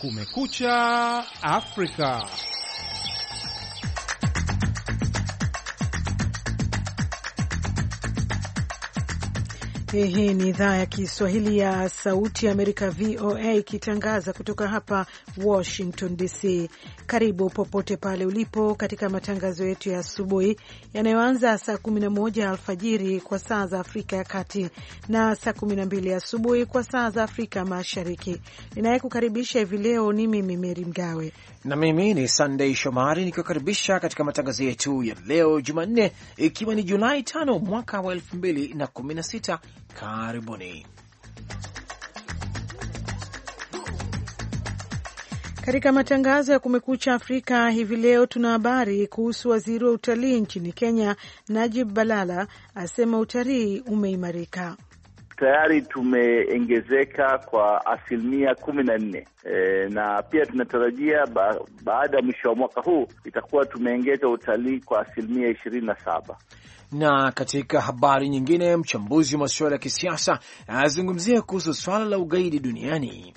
Kumekucha Afrika. Hii ni idhaa ya Kiswahili ya Sauti ya Amerika, VOA, ikitangaza kutoka hapa Washington DC. Karibu popote pale ulipo katika matangazo yetu ya asubuhi yanayoanza saa 11 alfajiri kwa saa za Afrika ya Kati na saa 12 asubuhi kwa saa za Afrika Mashariki. Ninayekukaribisha hivi leo ni mimi Meri Mgawe na mimi ni Sandei Shomari nikiwakaribisha katika matangazo yetu ya leo Jumanne, ikiwa ni Julai 5 mwaka wa 2016 Karibuni katika matangazo ya Kumekucha Afrika. Hivi leo tuna habari kuhusu waziri wa utalii nchini Kenya, Najib Balala asema utalii umeimarika tayari tumeongezeka kwa asilimia kumi na nne e, na pia tunatarajia ba, baada ya mwisho wa mwaka huu itakuwa tumeongeza utalii kwa asilimia ishirini na saba. Na katika habari nyingine, mchambuzi wa masuala ya kisiasa anazungumzia kuhusu swala la ugaidi duniani.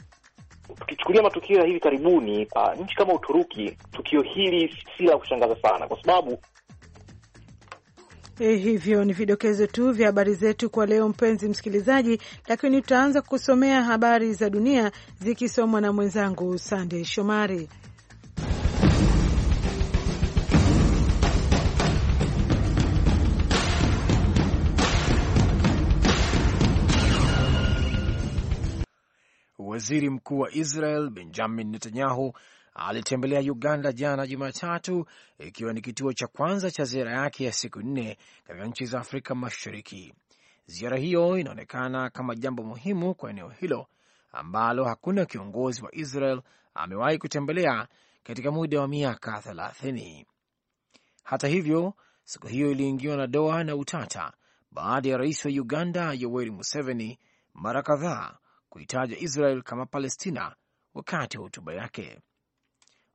Tukichukulia matukio ya hivi karibuni, uh, nchi kama Uturuki, tukio hili si la kushangaza sana kwa sababu Eh, hivyo ni vidokezo tu vya habari zetu kwa leo, mpenzi msikilizaji, lakini tutaanza kusomea habari za dunia zikisomwa na mwenzangu Sande Shomari. Waziri Mkuu wa Israel Benjamin Netanyahu alitembelea Uganda jana Jumatatu, ikiwa ni kituo cha kwanza cha ziara yake ya siku nne katika nchi za Afrika Mashariki. Ziara hiyo inaonekana kama jambo muhimu kwa eneo hilo ambalo hakuna kiongozi wa Israel amewahi kutembelea katika muda wa miaka thelathini. Hata hivyo, siku hiyo iliingiwa na doa na utata baada ya rais wa Uganda Yoweri Museveni mara kadhaa kuitaja Israel kama Palestina wakati wa hotuba yake.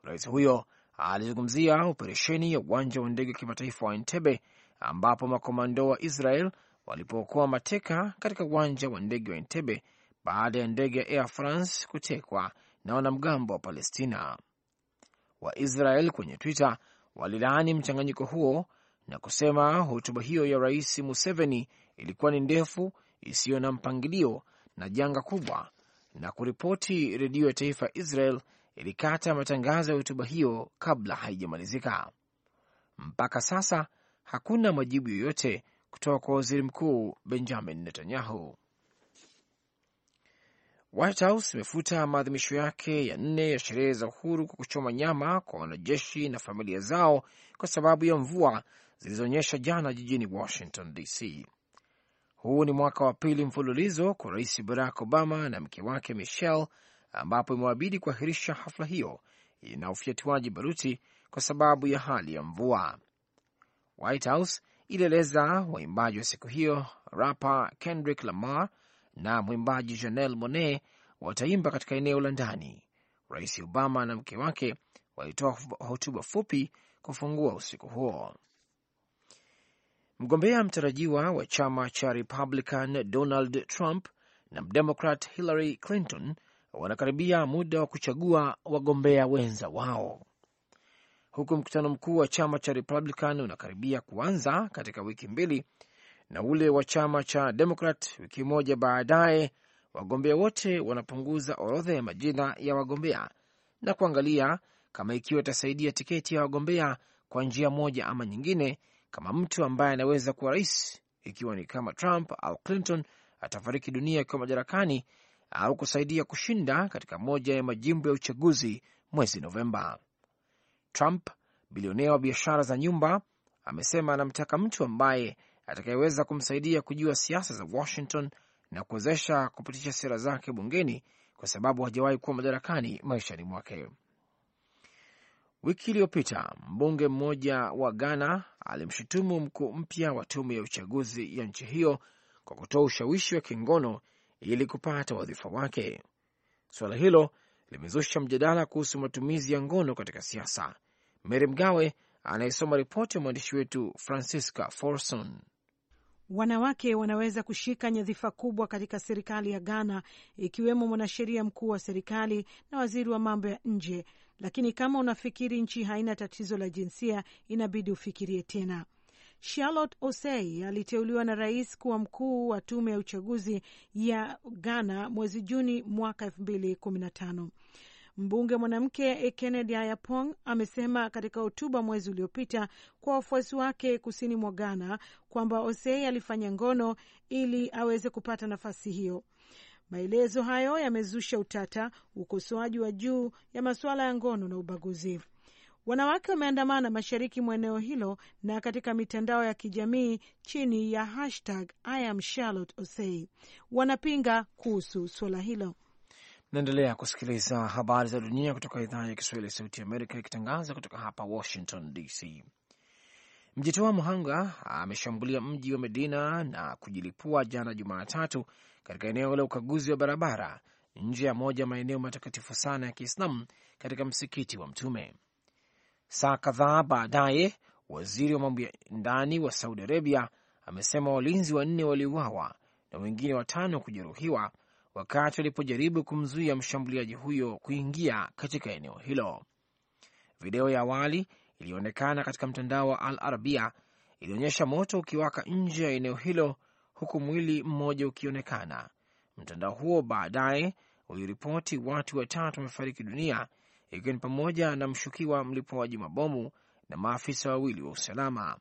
Rais huyo alizungumzia operesheni ya uwanja wa ndege wa kimataifa wa Entebbe ambapo makomando wa Israel walipookoa mateka katika uwanja wa ndege wa Entebbe baada ya ndege ya Air France kutekwa na wanamgambo wa Palestina. Waisrael kwenye Twitter walilaani mchanganyiko huo na kusema hotuba hiyo ya Rais Museveni ilikuwa ni ndefu, isiyo na mpangilio na janga kubwa, na kuripoti redio ya taifa Israel ilikata matangazo ya hotuba hiyo kabla haijamalizika. Mpaka sasa hakuna majibu yoyote kutoka kwa waziri mkuu Benjamin Netanyahu. White House imefuta maadhimisho yake ya nne ya sherehe za uhuru kwa kuchoma nyama kwa wanajeshi na familia zao kwa sababu ya mvua zilizoonyesha jana jijini Washington DC. Huu ni mwaka wa pili mfululizo kwa Rais Barack Obama na mke wake Michelle ambapo imewabidi kuahirisha hafla hiyo na ufyatuaji baruti kwa sababu ya hali ya mvua. White House ilieleza waimbaji wa siku hiyo rapa Kendrick Lamar na mwimbaji Janelle Monae wataimba katika eneo la ndani. Rais Obama na mke wake walitoa hotuba fupi kufungua usiku huo. Mgombea mtarajiwa wa chama cha Republican Donald Trump na mdemokrat Hillary Clinton wanakaribia muda wa kuchagua wagombea wenza wao, huku mkutano mkuu wa chama cha Republican unakaribia kuanza katika wiki mbili na ule wa chama cha Demokrat wiki moja baadaye. Wagombea wote wanapunguza orodha ya majina ya wagombea na kuangalia kama ikiwa itasaidia tiketi ya wagombea kwa njia moja ama nyingine, kama mtu ambaye anaweza kuwa rais, ikiwa ni kama Trump au Clinton atafariki dunia akiwa madarakani au kusaidia kushinda katika moja ya majimbo ya uchaguzi mwezi Novemba. Trump, bilionea wa biashara za nyumba, amesema anamtaka mtu ambaye atakayeweza kumsaidia kujua siasa za Washington na kuwezesha kupitisha sera zake bungeni, kwa sababu hajawahi kuwa madarakani maishani mwake. Wiki iliyopita mbunge mmoja wa Ghana alimshutumu mkuu mpya wa tume ya uchaguzi ya nchi hiyo kwa kutoa ushawishi wa kingono ili kupata wadhifa wake. Suala hilo limezusha mjadala kuhusu matumizi ya ngono katika siasa. Mary Mgawe anayesoma ripoti ya mwandishi wetu Francisca Forson. Wanawake wanaweza kushika nyadhifa kubwa katika serikali ya Ghana, ikiwemo mwanasheria mkuu wa serikali na waziri wa mambo ya nje. Lakini kama unafikiri nchi haina tatizo la jinsia, inabidi ufikirie tena. Charlotte Osei aliteuliwa na rais kuwa mkuu wa tume ya uchaguzi ya Ghana mwezi Juni mwaka elfu mbili kumi na tano. Mbunge mwanamke Kennedy Ayapong amesema katika hotuba mwezi uliopita kwa wafuasi wake kusini mwa Ghana kwamba Osei alifanya ngono ili aweze kupata nafasi hiyo. Maelezo hayo yamezusha utata, ukosoaji wa juu ya masuala ya ngono na ubaguzi. Wanawake wameandamana mashariki mwa eneo hilo na katika mitandao ya kijamii chini ya hashtag I am Charlotte Osei, wanapinga kuhusu suala hilo. Naendelea kusikiliza habari za dunia kutoka idhaa ya Kiswahili ya Sauti Amerika ikitangaza kutoka hapa Washington DC. Mjitoa mhanga ameshambulia mji wa Medina na kujilipua jana Jumatatu katika eneo la ukaguzi wa barabara nje ya moja ya maeneo matakatifu sana ya Kiislamu katika msikiti wa Mtume. Saa kadhaa baadaye, waziri wa mambo ya ndani wa Saudi Arabia amesema walinzi wanne waliuawa na wengine watano kujeruhiwa wakati walipojaribu kumzuia mshambuliaji huyo kuingia katika eneo hilo. Video ya awali iliyoonekana katika mtandao wa Al Arabia ilionyesha moto ukiwaka nje ya eneo hilo huku mwili mmoja ukionekana. Mtandao huo baadaye uliripoti watu watatu wamefariki dunia ikiwa ni pamoja na mshukiwa mlipuaji mabomu na maafisa wawili wa usalama.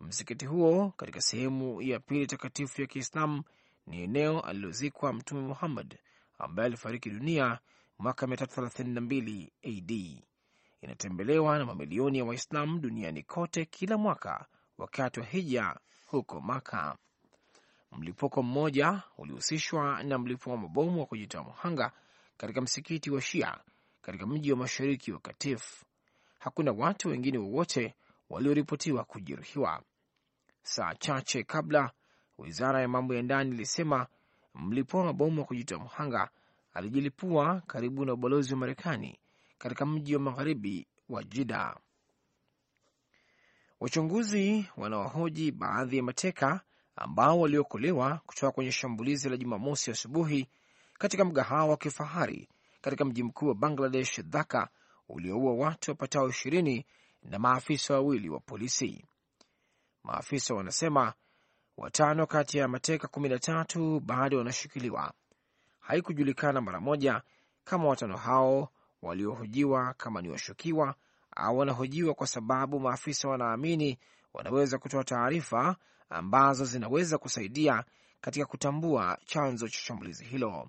Msikiti huo katika sehemu ya pili takatifu ya Kiislamu ni eneo alilozikwa Mtume Muhammad ambaye alifariki dunia mwaka 332 AD. Inatembelewa na mamilioni ya Waislamu duniani kote kila mwaka wakati wa hija huko Maka. Mlipuko mmoja ulihusishwa na mlipua mabomu wa kujitoa muhanga katika msikiti wa Shia katika mji wa mashariki wa Katif. Hakuna watu wengine wowote walioripotiwa kujeruhiwa. Saa chache kabla, wizara ya mambo ya ndani ilisema mlipua mabomu wa kujitoa mhanga alijilipua karibu na ubalozi wa Marekani katika mji wa magharibi wa Jida. Wachunguzi wanawahoji baadhi ya mateka ambao waliokolewa kutoka kwenye shambulizi la Jumamosi asubuhi katika mgahawa wa kifahari katika mji mkuu wa Bangladesh, Dhaka, ulioua watu wapatao ishirini na maafisa wawili wa polisi. Maafisa wanasema watano kati ya mateka kumi na tatu bado wanashikiliwa. Haikujulikana mara moja kama watano hao waliohojiwa kama ni washukiwa au wanahojiwa kwa sababu maafisa wanaamini wanaweza kutoa taarifa ambazo zinaweza kusaidia katika kutambua chanzo cha shambulizi hilo.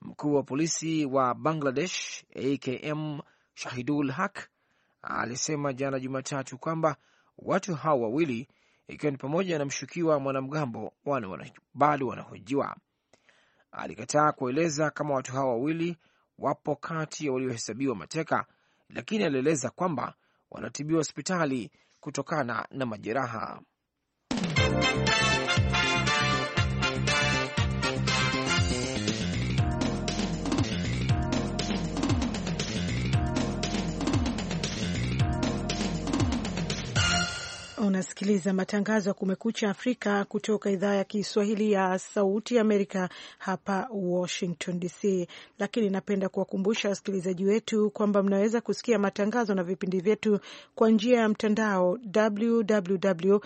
Mkuu wa polisi wa Bangladesh AKM Shahidul Haq alisema jana Jumatatu kwamba watu hao wawili ikiwa ni pamoja na mshukiwa mwanamgambo bado wanahojiwa. Alikataa kueleza kama watu hao wawili wapo kati ya waliohesabiwa mateka, lakini alieleza kwamba wanatibiwa hospitali kutokana na majeraha. Unasikiliza matangazo ya Kumekucha Afrika kutoka idhaa ya Kiswahili ya Sauti Amerika hapa Washington DC. Lakini napenda kuwakumbusha wasikilizaji wetu kwamba mnaweza kusikia matangazo na vipindi vyetu kwa njia ya mtandao www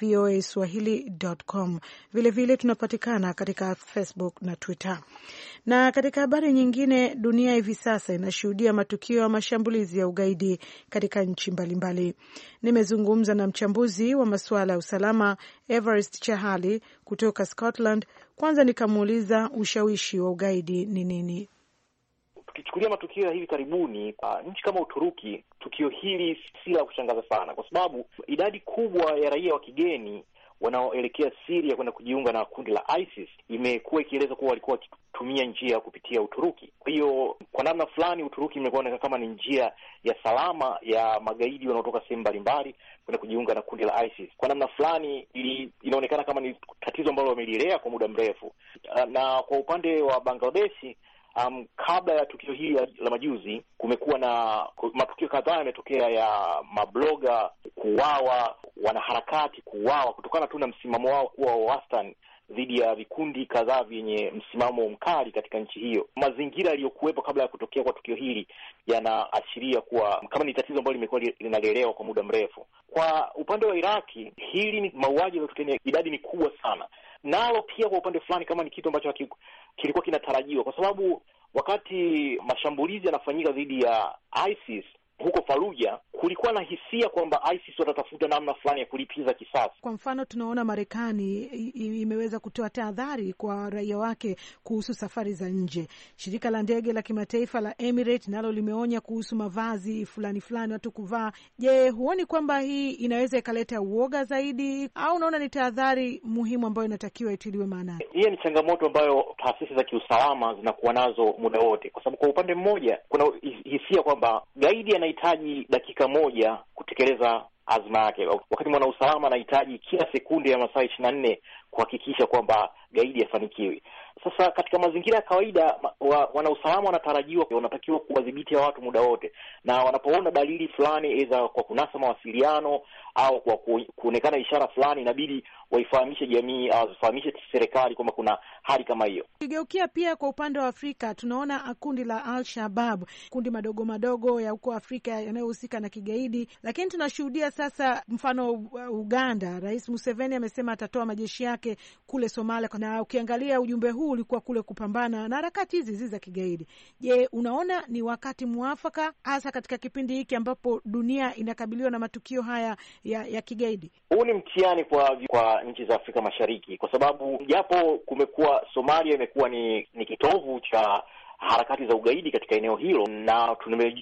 voa swahili.com. Vilevile tunapatikana katika Facebook na Twitter. Na katika habari nyingine, dunia hivi sasa inashuhudia matukio ya mashambulizi ya ugaidi katika nchi mbalimbali. Nimezungumza na mchambuzi wa masuala ya usalama Everest Chahali kutoka Scotland. Kwanza nikamuuliza ushawishi wa ugaidi ni nini. Tukichukulia matukio ya hivi karibuni, uh, nchi kama Uturuki, tukio hili si la kushangaza sana, kwa sababu idadi kubwa ya raia wa kigeni wanaoelekea Siria kwenda kujiunga na kundi la ISIS imekuwa ikieleza kuwa walikuwa wakitumia njia ya kupitia Uturuki. Kwa hiyo kwa namna fulani Uturuki imekuwa kama ni njia ya salama ya magaidi wanaotoka sehemu mbalimbali kwenda kujiunga na kundi la ISIS. Kwa namna fulani inaonekana kama ni tatizo ambalo wamelilea kwa muda mrefu. Na kwa upande wa Bangladeshi Um, kabla ya tukio hili la majuzi kumekuwa na matukio kadhaa yametokea ya mabloga kuuawa, wanaharakati kuuawa kutokana tu na msimamo wao kuwa wa wastani dhidi ya vikundi kadhaa vyenye msimamo mkali katika nchi hiyo. Mazingira yaliyokuwepo kabla ya kutokea kwa tukio hili yanaashiria kuwa kama ni tatizo ambalo limekuwa linalelewa kwa muda mrefu. Kwa upande wa Iraki, hili ni mauaji yaliyotokea, idadi ni kubwa sana, nalo pia kwa upande fulani kama ni kitu ambacho kilikuwa kinatarajiwa, kwa sababu wakati mashambulizi yanafanyika dhidi ya ISIS huko Faluja kulikuwa na hisia kwamba ISIS watatafuta namna fulani ya kulipiza kisasi. Kwa mfano, tunaona Marekani imeweza kutoa tahadhari kwa raia wake kuhusu safari za nje. Shirika la ndege la kimataifa la Emirates nalo limeonya kuhusu mavazi fulani fulani watu kuvaa. Je, huoni kwamba hii inaweza ikaleta uoga zaidi, au unaona ni tahadhari muhimu ambayo inatakiwa itiliwe maanani? Hiyo ni changamoto ambayo taasisi za kiusalama zinakuwa nazo muda wote, kwa sababu kwa upande mmoja kuna hisia kwamba gaidi anahitaji dakika moja kutekeleza azma yake, wakati mwanausalama anahitaji kila sekunde ya masaa ishirini na nne kuhakikisha kwamba gaidi afanikiwi. Sasa katika mazingira ya kawaida wa, wanausalama wanatarajiwa, wanatakiwa kuwadhibiti watu muda wote, na wanapoona dalili fulani, aidha kwa kunasa mawasiliano au kwa kuonekana ishara fulani, inabidi waifahamishe jamii au wafahamishe serikali kwamba kuna hali kama hiyo. Kigeukia pia kwa upande wa Afrika, tunaona kundi la Al Shabab, kundi madogo madogo ya huko Afrika yanayohusika na kigaidi, lakini tunashuhudia sasa, mfano Uganda, Rais Museveni amesema atatoa majeshi yake kule Somalia, na ukiangalia ujumbe huu ulikuwa kule kupambana na harakati hizi hizi za kigaidi. Je, unaona ni wakati mwafaka hasa katika kipindi hiki ambapo dunia inakabiliwa na matukio haya ya, ya kigaidi? Huu ni mtihani kwa kwa nchi za Afrika Mashariki kwa sababu japo kumekuwa Somalia imekuwa ni, ni kitovu cha harakati za ugaidi katika eneo hilo, na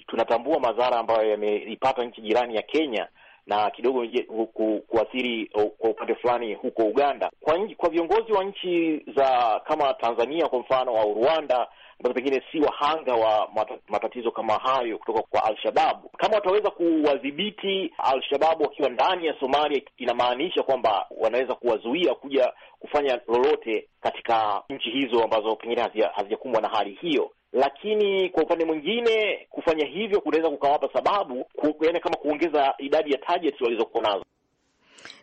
tunatambua madhara ambayo yameipata nchi jirani ya Kenya na kidogo ku, kuathiri kwa upande fulani huko Uganda. Kwa, kwa viongozi wa nchi za kama Tanzania kwa mfano au Rwanda ambazo pengine si wahanga wa matatizo kama hayo kutoka kwa Al-Shababu, kama wataweza kuwadhibiti Al-Shababu wakiwa ndani ya Somalia, inamaanisha kwamba wanaweza kuwazuia kuja kufanya lolote katika nchi hizo ambazo pengine hazijakumbwa na hali hiyo lakini kwa upande mwingine kufanya hivyo kunaweza kukawapa sababu ku, yaani kama kuongeza idadi ya targets walizokuwa nazo.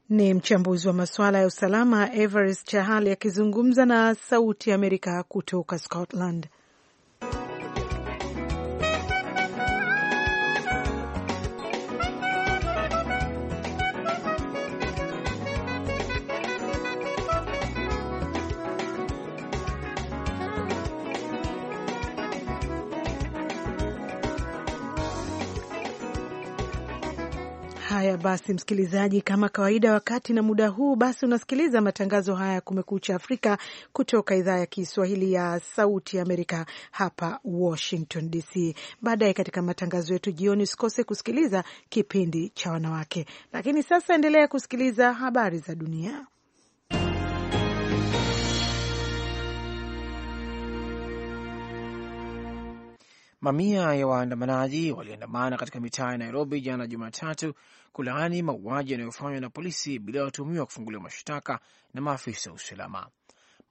Ni mchambuzi wa masuala ya usalama Everest Chahali akizungumza na Sauti ya Amerika kutoka Scotland. Haya basi, msikilizaji, kama kawaida, wakati na muda huu, basi unasikiliza matangazo haya ya Kumekucha Afrika kutoka idhaa ya Kiswahili ya Sauti ya Amerika hapa Washington DC. Baadaye katika matangazo yetu jioni, usikose kusikiliza kipindi cha wanawake. Lakini sasa endelea kusikiliza habari za dunia. Mamia ya waandamanaji waliandamana katika mitaa ya Nairobi jana Jumatatu kulaani mauaji yanayofanywa na polisi bila watuhumiwa kufunguliwa mashtaka na maafisa wa usalama.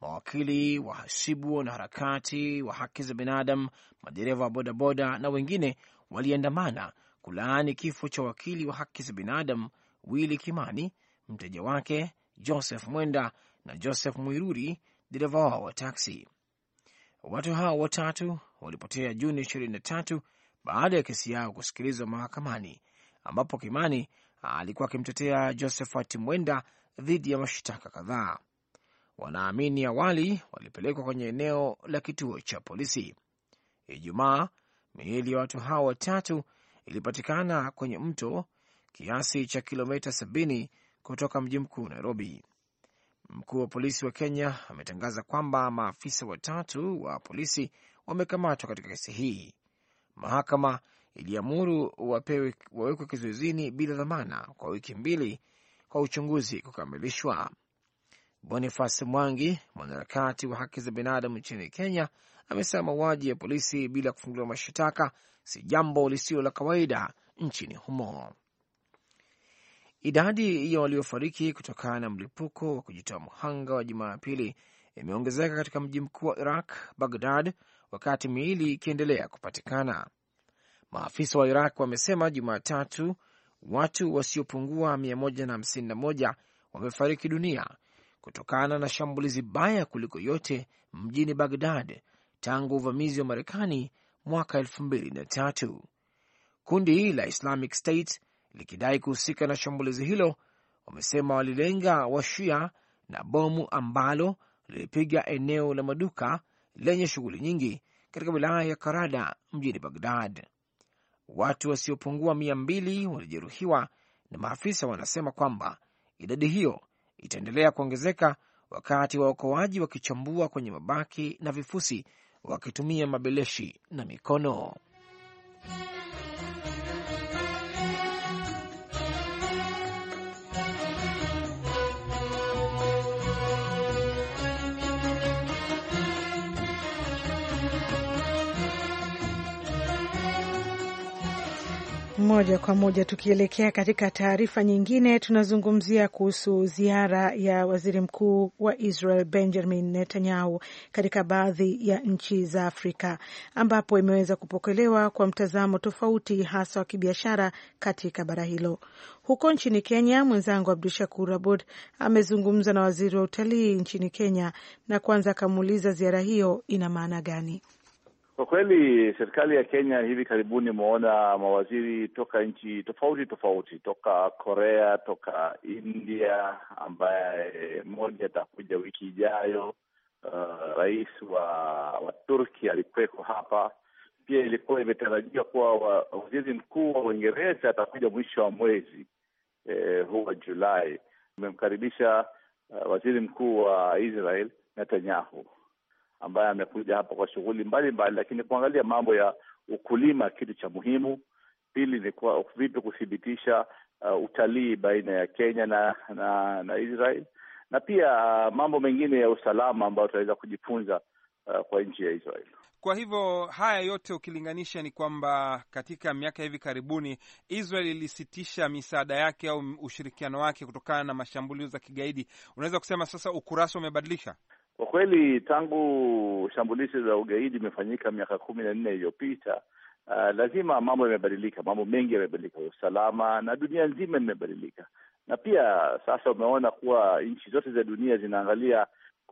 Mawakili, wahasibu, wanaharakati wa haki za binadamu, madereva wa bodaboda na wengine waliandamana kulaani kifo cha wakili wa haki za binadamu Willy Kimani, mteja wake Joseph Mwenda na Joseph Mwiruri, dereva wao wa taksi. Watu hao watatu walipotea Juni 23 baada ya kesi yao kusikilizwa mahakamani, ambapo Kimani alikuwa akimtetea Josephat Mwenda dhidi ya mashtaka kadhaa. Wanaamini awali walipelekwa kwenye eneo la kituo cha polisi. Ijumaa, miili ya watu hao watatu ilipatikana kwenye mto kiasi cha kilomita 70 kutoka mji mkuu Nairobi. Mkuu wa polisi wa Kenya ametangaza kwamba maafisa watatu wa polisi wamekamatwa katika kesi hii. Mahakama iliamuru wawekwe kizuizini bila dhamana kwa wiki mbili kwa uchunguzi kukamilishwa. Boniface Mwangi, mwanaharakati wa haki za binadamu nchini Kenya, amesema mauaji ya polisi bila kufunguliwa mashtaka si jambo lisilo la kawaida nchini humo. Idadi ya waliofariki kutokana na mlipuko wa kujitoa mhanga wa Jumapili imeongezeka katika mji mkuu wa Iraq, Bagdad, wakati miili ikiendelea kupatikana. Maafisa wa Iraq wamesema Jumatatu watu wasiopungua 151 wamefariki dunia kutokana na shambulizi baya kuliko yote mjini Bagdad tangu uvamizi wa Marekani mwaka 2003. Kundi la Islamic State likidai kuhusika na shambulizi hilo, wamesema walilenga washia na bomu ambalo lilipiga eneo la maduka lenye shughuli nyingi katika wilaya ya Karada mjini Bagdad. Watu wasiopungua mia mbili walijeruhiwa na maafisa wanasema kwamba idadi hiyo itaendelea kuongezeka wakati waokoaji wakichambua kwenye mabaki na vifusi wakitumia mabeleshi na mikono. Moja kwa moja tukielekea katika taarifa nyingine, tunazungumzia kuhusu ziara ya waziri mkuu wa Israel Benjamin Netanyahu katika baadhi ya nchi za Afrika ambapo imeweza kupokelewa kwa mtazamo tofauti, hasa wa kibiashara katika bara hilo. Huko nchini Kenya, mwenzangu Abdu Shakur Abud amezungumza na waziri wa utalii nchini Kenya na kwanza akamuuliza ziara hiyo ina maana gani. Kwa kweli serikali ya Kenya hivi karibuni imeona mawaziri toka nchi tofauti tofauti, toka Korea, toka India, ambaye mmoja atakuja wiki ijayo. Uh, rais wa wa Turki alikuweko hapa pia. Ilikuwa imetarajiwa kuwa wa, waziri mkuu wa Uingereza atakuja mwisho wa mwezi eh, huu wa Julai. Imemkaribisha uh, waziri mkuu wa Israel Netanyahu ambaye amekuja hapa kwa shughuli mbalimbali, lakini kuangalia mambo ya ukulima, kitu cha muhimu. Pili ni kwa vipi kuthibitisha uh, utalii baina ya Kenya na na, na Israel na pia uh, mambo mengine ya usalama ambayo tunaweza kujifunza uh, kwa nchi ya Israel. Kwa hivyo haya yote ukilinganisha, ni kwamba katika miaka hivi karibuni Israel ilisitisha misaada yake au ushirikiano wake kutokana na mashambulio za kigaidi. Unaweza kusema sasa ukurasa umebadilisha? Kwa kweli tangu shambulizi za ugaidi imefanyika miaka kumi na nne iliyopita, uh, lazima mambo yamebadilika, mambo mengi yamebadilika, usalama na dunia nzima imebadilika, na pia sasa umeona kuwa nchi zote za dunia zinaangalia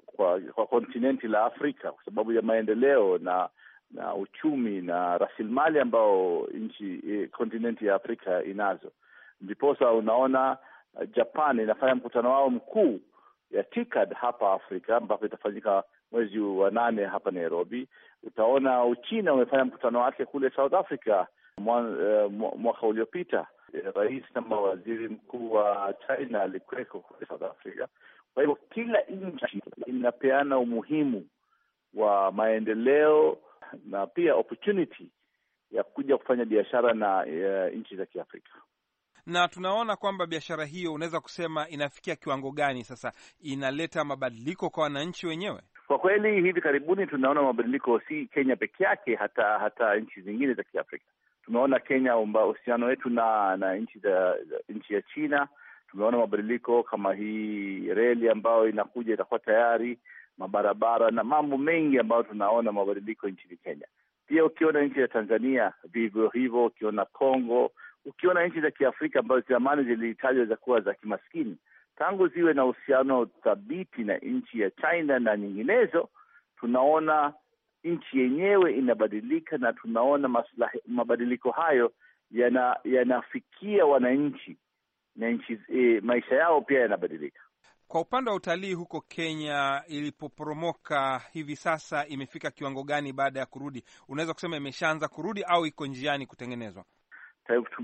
kwa kwa kontinenti la Afrika kwa sababu ya maendeleo na na uchumi na rasilimali ambao nchi kontinenti ya Afrika inazo. Ndiposa unaona uh, Japan inafanya mkutano wao mkuu ya TICAD hapa Afrika ambapo itafanyika mwezi wa nane hapa Nairobi. Utaona Uchina umefanya mkutano wake kule South Africa mwaka uliopita. Rais na waziri mkuu wa China alikuweko kule South Africa. Kwa hivyo kila nchi inapeana umuhimu wa maendeleo na pia opportunity ya kuja kufanya biashara na uh, nchi za Kiafrika na tunaona kwamba biashara hiyo unaweza kusema inafikia kiwango gani sasa, inaleta mabadiliko kwa wananchi wenyewe? Kwa kweli hivi karibuni tunaona mabadiliko, si Kenya peke yake, hata hata nchi zingine za Kiafrika. Tumeona Kenya uhusiano wetu na na nchi za nchi ya China, tumeona mabadiliko kama hii reli ambayo inakuja itakuwa tayari, mabarabara na mambo mengi ambayo tunaona mabadiliko nchini Kenya. Pia ukiona nchi ya Tanzania vivyo hivyo, ukiona Kongo ukiona nchi za Kiafrika ambazo zamani zilitajwa za kuwa za kimaskini, tangu ziwe na uhusiano thabiti na nchi ya China na nyinginezo, tunaona nchi yenyewe inabadilika na tunaona maslahi, mabadiliko hayo yana yanafikia wananchi na nchi e, maisha yao pia yanabadilika. Kwa upande wa utalii huko Kenya, ilipoporomoka hivi sasa imefika kiwango gani baada ya kurudi? Unaweza kusema imeshaanza kurudi au iko njiani kutengenezwa?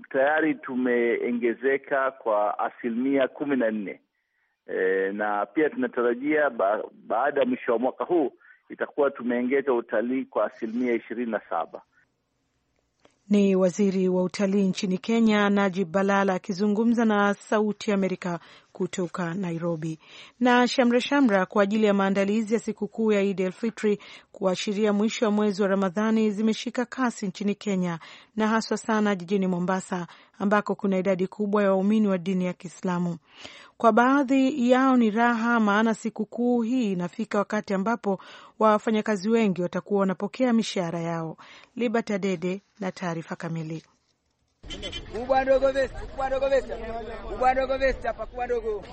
Tayari tumeongezeka kwa asilimia kumi na nne e, na pia tunatarajia ba, baada ya mwisho wa mwaka huu itakuwa tumeongeza utalii kwa asilimia ishirini na saba. Ni waziri wa utalii nchini Kenya, Najib Balala akizungumza na Sauti Amerika kutoka Nairobi. Na shamra shamra kwa ajili ya maandalizi ya sikukuu ya Idi el Fitri kuashiria mwisho wa mwezi wa Ramadhani zimeshika kasi nchini Kenya na haswa sana jijini Mombasa ambako kuna idadi kubwa ya waumini wa dini ya Kiislamu. Kwa baadhi yao ni raha, maana sikukuu hii inafika wakati ambapo wafanyakazi wengi watakuwa wanapokea mishahara yao. Libert Adede na taarifa kamili.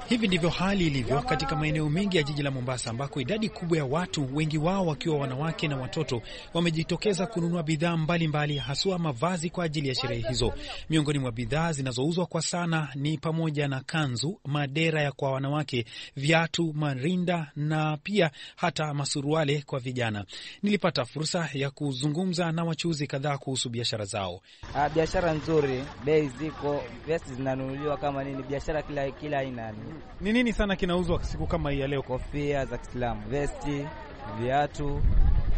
Hivi ndivyo hali ilivyo katika maeneo mengi ya jiji la Mombasa, ambako idadi kubwa ya watu, wengi wao wakiwa wanawake na watoto, wamejitokeza kununua bidhaa mbalimbali, haswa mavazi kwa ajili ya sherehe hizo. Miongoni mwa bidhaa zinazouzwa kwa sana ni pamoja na kanzu, madera ya kwa wanawake, viatu, marinda na pia hata masuruale kwa vijana. Nilipata fursa ya kuzungumza na wachuuzi kadhaa kuhusu biashara zao. Ah, biashara nzuri, bei ziko, vesti zinanunuliwa kama nini, biashara kila kila aina. Ni nini sana kinauzwa siku kama hii ya leo? Kofia za Kiislamu, vesti, viatu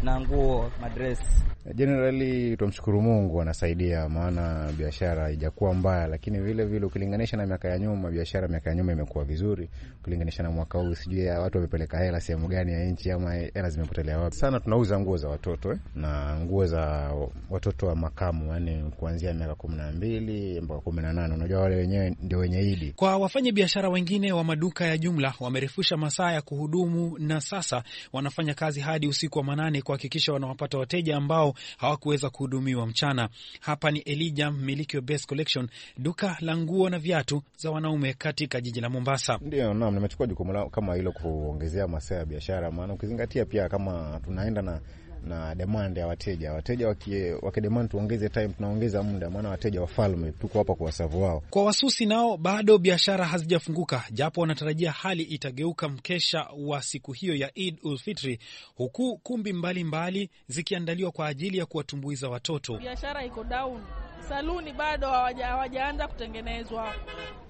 na nguo, madresi. Generally tumshukuru Mungu anasaidia, maana biashara haijakuwa mbaya, lakini vile vile ukilinganisha na miaka ya nyuma, biashara miaka ya nyuma imekuwa vizuri ukilinganisha na mwaka huu. Sijui watu wamepeleka hela sehemu gani ya nchi ama hela zimepotelea wapi. Sana tunauza nguo za watoto eh, na nguo za watoto wa makamu, yani kuanzia miaka kumi na mbili mpaka kumi na nane. Unajua wale wenyewe ndio wenye idi. Kwa wafanya biashara wengine wa maduka ya jumla wamerefusha masaa ya kuhudumu na sasa wanafanya kazi hadi usiku wa manane kuhakikisha wanawapata wateja ambao hawakuweza kuhudumiwa mchana. Hapa ni Elija, mmiliki wa Best Collection, duka la nguo na viatu za wanaume katika jiji la Mombasa. Ndio, naam, nimechukua jukumu kama hilo kuongezea masaa ya biashara, maana ukizingatia pia kama tunaenda na na demand ya wateja. Wateja wakidemand tuongeze time, tunaongeza muda, maana wateja wafalme, tuko hapa kwa wasavu wao. Kwa wasusi nao bado biashara hazijafunguka, japo wanatarajia hali itageuka mkesha wa siku hiyo ya Eid ul Fitri, huku kumbi mbalimbali mbali zikiandaliwa kwa ajili ya kuwatumbuiza watoto. Biashara iko down, saluni bado hawajaanza kutengenezwa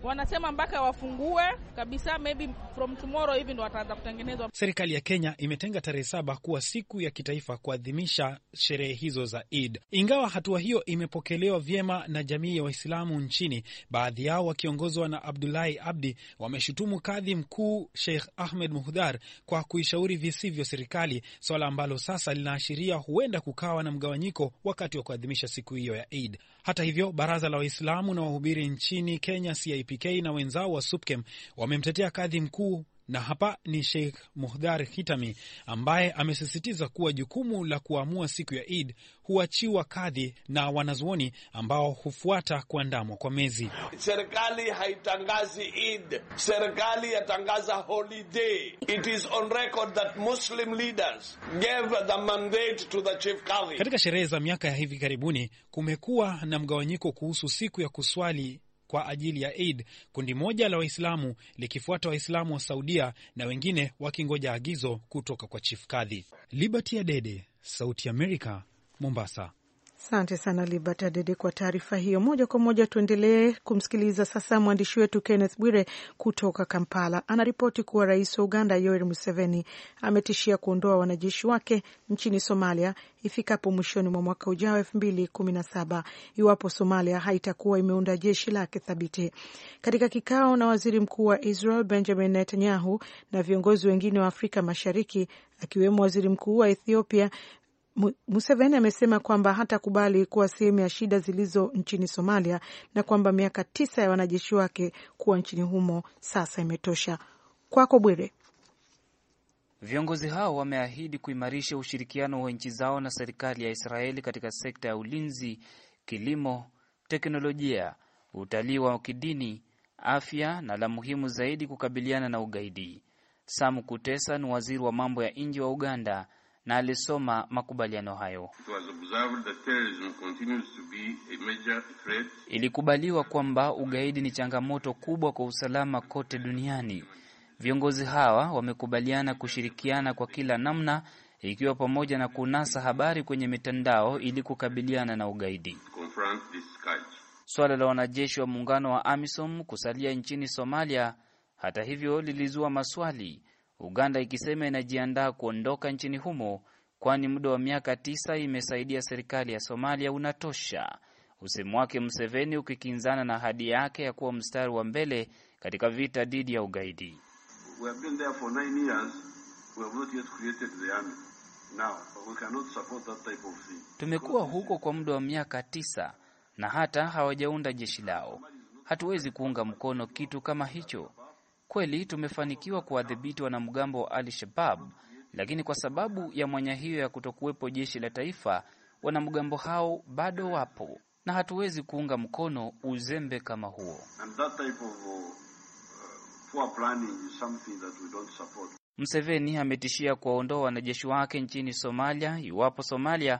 wanasema mpaka wafungue kabisa, maybe from tomorrow hivi ndo wataanza kutengenezwa. Serikali ya Kenya imetenga tarehe saba kuwa siku ya kitaifa kuadhimisha sherehe hizo za Eid. Ingawa hatua hiyo imepokelewa vyema na jamii ya Waislamu nchini, baadhi yao wakiongozwa na Abdulahi Abdi wameshutumu kadhi mkuu Sheikh Ahmed Muhdhar kwa kuishauri visivyo serikali, swala ambalo sasa linaashiria huenda kukawa na mgawanyiko wakati wa kuadhimisha siku hiyo ya Eid. Hata hivyo, baraza la Waislamu na wahubiri nchini Kenya CIPK na wenzao wa SUPKEM wamemtetea kadhi mkuu na hapa ni Sheikh Muhdhar Hitami ambaye amesisitiza kuwa jukumu la kuamua siku ya Eid huachiwa kadhi na wanazuoni ambao hufuata kuandamwa kwa mezi. Serikali haitangazi Eid, serikali yatangaza holiday. It is on record that Muslim leaders gave the mandate to the chief kadhi. Katika sherehe za miaka ya hivi karibuni kumekuwa na mgawanyiko kuhusu siku ya kuswali kwa ajili ya Eid, kundi moja la Waislamu likifuata Waislamu wa Saudia na wengine wakingoja agizo kutoka kwa chifu kadhi. Liberty Adede, Sauti America, Mombasa. Asante sana Libert Adede kwa taarifa hiyo. Moja kwa moja tuendelee kumsikiliza sasa mwandishi wetu Kenneth Bwire kutoka Kampala. Anaripoti kuwa rais wa Uganda Yoweri Museveni ametishia kuondoa wanajeshi wake nchini Somalia ifikapo mwishoni mwa mwaka ujao elfu mbili kumi na saba iwapo Somalia haitakuwa imeunda jeshi lake thabiti. Katika kikao na waziri mkuu wa Israel Benjamin Netanyahu na viongozi wengine wa Afrika Mashariki akiwemo waziri mkuu wa Ethiopia Museveni amesema kwamba hatakubali kuwa sehemu ya shida zilizo nchini Somalia na kwamba miaka tisa ya wanajeshi wake kuwa nchini humo sasa imetosha. Kwako Bwire. Viongozi hao wameahidi kuimarisha ushirikiano wa nchi zao na serikali ya Israeli katika sekta ya ulinzi, kilimo, teknolojia, utalii wa kidini, afya na la muhimu zaidi, kukabiliana na ugaidi. Sam Kutesa ni waziri wa mambo ya nje wa Uganda na alisoma makubaliano hayo. Ilikubaliwa kwamba ugaidi ni changamoto kubwa kwa usalama kote duniani. Viongozi hawa wamekubaliana kushirikiana kwa kila namna, ikiwa pamoja na kunasa habari kwenye mitandao ili kukabiliana na ugaidi. Suala la wanajeshi wa muungano wa AMISOM kusalia nchini Somalia, hata hivyo, lilizua maswali Uganda ikisema inajiandaa kuondoka nchini humo kwani muda wa miaka tisa imesaidia serikali ya Somalia unatosha, usemu wake Museveni ukikinzana na ahadi yake ya kuwa mstari wa mbele katika vita dhidi ya ugaidi. Tumekuwa huko kwa muda wa miaka tisa na hata hawajaunda jeshi lao. Hatuwezi kuunga mkono kitu kama hicho. Kweli tumefanikiwa kuwadhibiti wanamgambo wa Al Shabab, lakini kwa sababu ya mwanya hiyo ya kutokuwepo jeshi la taifa, wanamgambo hao bado wapo. na hatuwezi kuunga mkono uzembe kama huo. Mseveni ametishia kuwaondoa wanajeshi wake nchini Somalia iwapo Somalia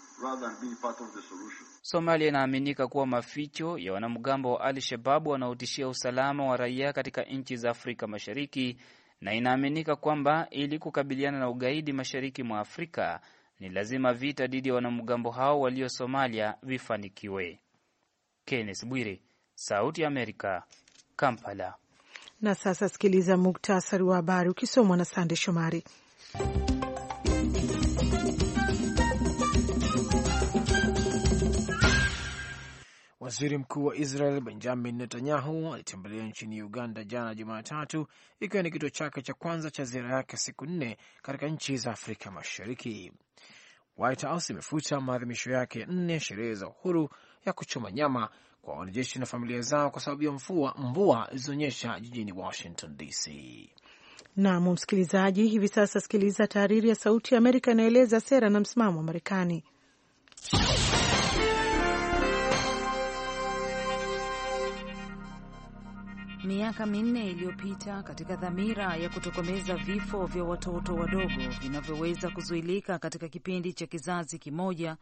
Somalia inaaminika kuwa maficho ya wanamgambo wa Al Shababu wanaotishia usalama wa raia katika nchi za Afrika Mashariki, na inaaminika kwamba ili kukabiliana na ugaidi mashariki mwa Afrika ni lazima vita dhidi ya wanamgambo hao walio Somalia vifanikiwe. Kenneth Bwire, Sauti ya Amerika, Kampala. Na sasa sikiliza muktasari wa habari ukisomwa na Sande Shomari. Waziri mkuu wa Israel Benjamin Netanyahu alitembelea nchini Uganda jana Jumatatu, ikiwa ni kituo chake cha kwanza cha ziara yake siku nne katika nchi za Afrika Mashariki. White House imefuta maadhimisho yake ya nne ya sherehe za uhuru ya kuchoma nyama kwa wanajeshi na familia zao kwa sababu ya mvua mvua zilizoonyesha jijini Washington DC. Nam msikilizaji, hivi sasa sikiliza tahariri ya Sauti ya Amerika inaeleza sera na msimamo wa Marekani. Miaka minne iliyopita katika dhamira ya kutokomeza vifo vya watoto wadogo vinavyoweza kuzuilika katika kipindi cha kizazi kimoja,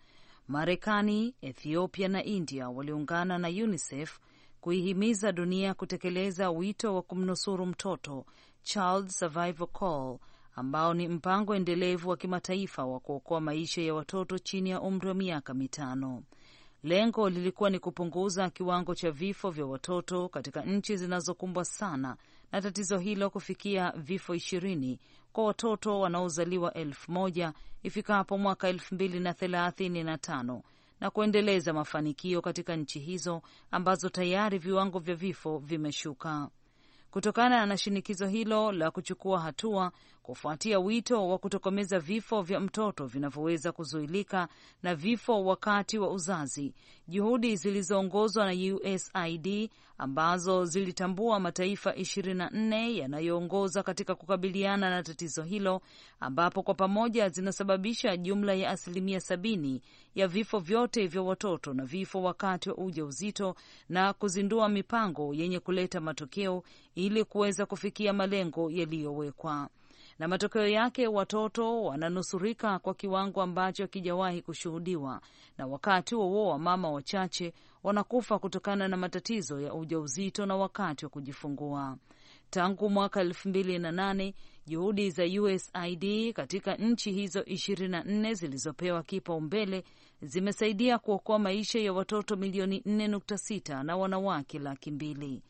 Marekani, Ethiopia na India waliungana na UNICEF kuihimiza dunia kutekeleza wito wa kumnusuru mtoto, Child Survival Call, ambao ni mpango endelevu wa kimataifa wa kuokoa maisha ya watoto chini ya umri wa miaka mitano. Lengo lilikuwa ni kupunguza kiwango cha vifo vya watoto katika nchi zinazokumbwa sana na tatizo hilo kufikia vifo ishirini kwa watoto wanaozaliwa elfu moja ifikapo mwaka elfu mbili na thelathini na tano na kuendeleza mafanikio katika nchi hizo ambazo tayari viwango vya vifo vimeshuka. Kutokana na shinikizo hilo la kuchukua hatua kufuatia wito wa kutokomeza vifo vya mtoto vinavyoweza kuzuilika na vifo wakati wa uzazi, juhudi zilizoongozwa na USAID ambazo zilitambua mataifa 24 yanayoongoza katika kukabiliana na tatizo hilo, ambapo kwa pamoja zinasababisha jumla ya asilimia sabini ya vifo vyote vya watoto na vifo wakati wa ujauzito, na kuzindua mipango yenye kuleta matokeo ili kuweza kufikia malengo yaliyowekwa na matokeo yake watoto wananusurika kwa kiwango ambacho hakijawahi kushuhudiwa, na wakati huo wa mama wachache wanakufa kutokana na matatizo ya ujauzito na wakati wa kujifungua. Tangu mwaka elfu mbili na nane juhudi za USAID katika nchi hizo ishirini na nne zilizopewa kipaumbele zimesaidia kuokoa maisha ya watoto milioni 4.6 na wanawake laki mbili.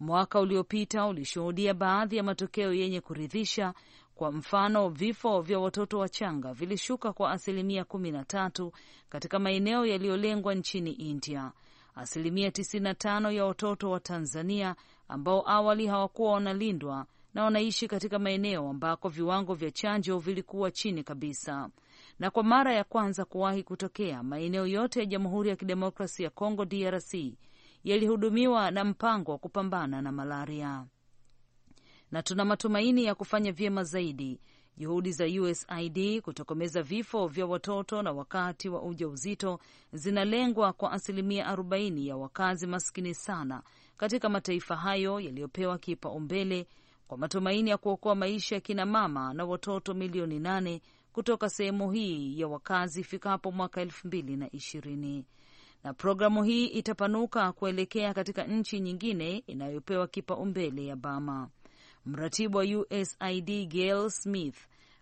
Mwaka uliopita ulishuhudia baadhi ya matokeo yenye kuridhisha. Kwa mfano, vifo vya watoto wachanga vilishuka kwa asilimia kumi na tatu katika maeneo yaliyolengwa nchini India. Asilimia 95 ya watoto wa Tanzania ambao awali hawakuwa wanalindwa na wanaishi katika maeneo ambako viwango vya chanjo vilikuwa chini kabisa. Na kwa mara ya kwanza kuwahi kutokea, maeneo yote ya Jamhuri ya Kidemokrasia ya Kongo DRC yalihudumiwa na mpango wa kupambana na malaria. Na tuna matumaini ya kufanya vyema zaidi. Juhudi za USAID kutokomeza vifo vya watoto na wakati wa ujauzito zinalengwa kwa asilimia 40 ya wakazi maskini sana katika mataifa hayo yaliyopewa kipaumbele, kwa matumaini ya kuokoa maisha ya kina mama na watoto milioni nane kutoka sehemu hii ya wakazi ifikapo mwaka elfu mbili na ishirini na programu hii itapanuka kuelekea katika nchi nyingine inayopewa kipaumbele ya Bama. Mratibu wa USAID Gail Smith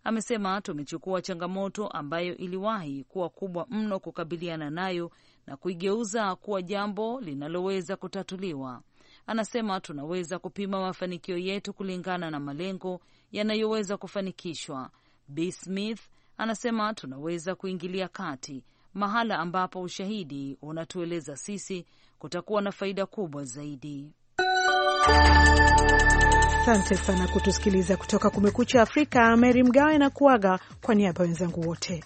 amesema tumechukua changamoto ambayo iliwahi kuwa kubwa mno kukabiliana nayo na kuigeuza kuwa jambo linaloweza kutatuliwa. Anasema tunaweza kupima mafanikio yetu kulingana na malengo yanayoweza kufanikishwa. B Smith anasema tunaweza kuingilia kati mahala ambapo ushahidi unatueleza sisi kutakuwa na faida kubwa zaidi. Asante sana kutusikiliza kutoka Kumekucha Afrika. Meri Mgawe na kuaga kwa niaba ya wenzangu wote.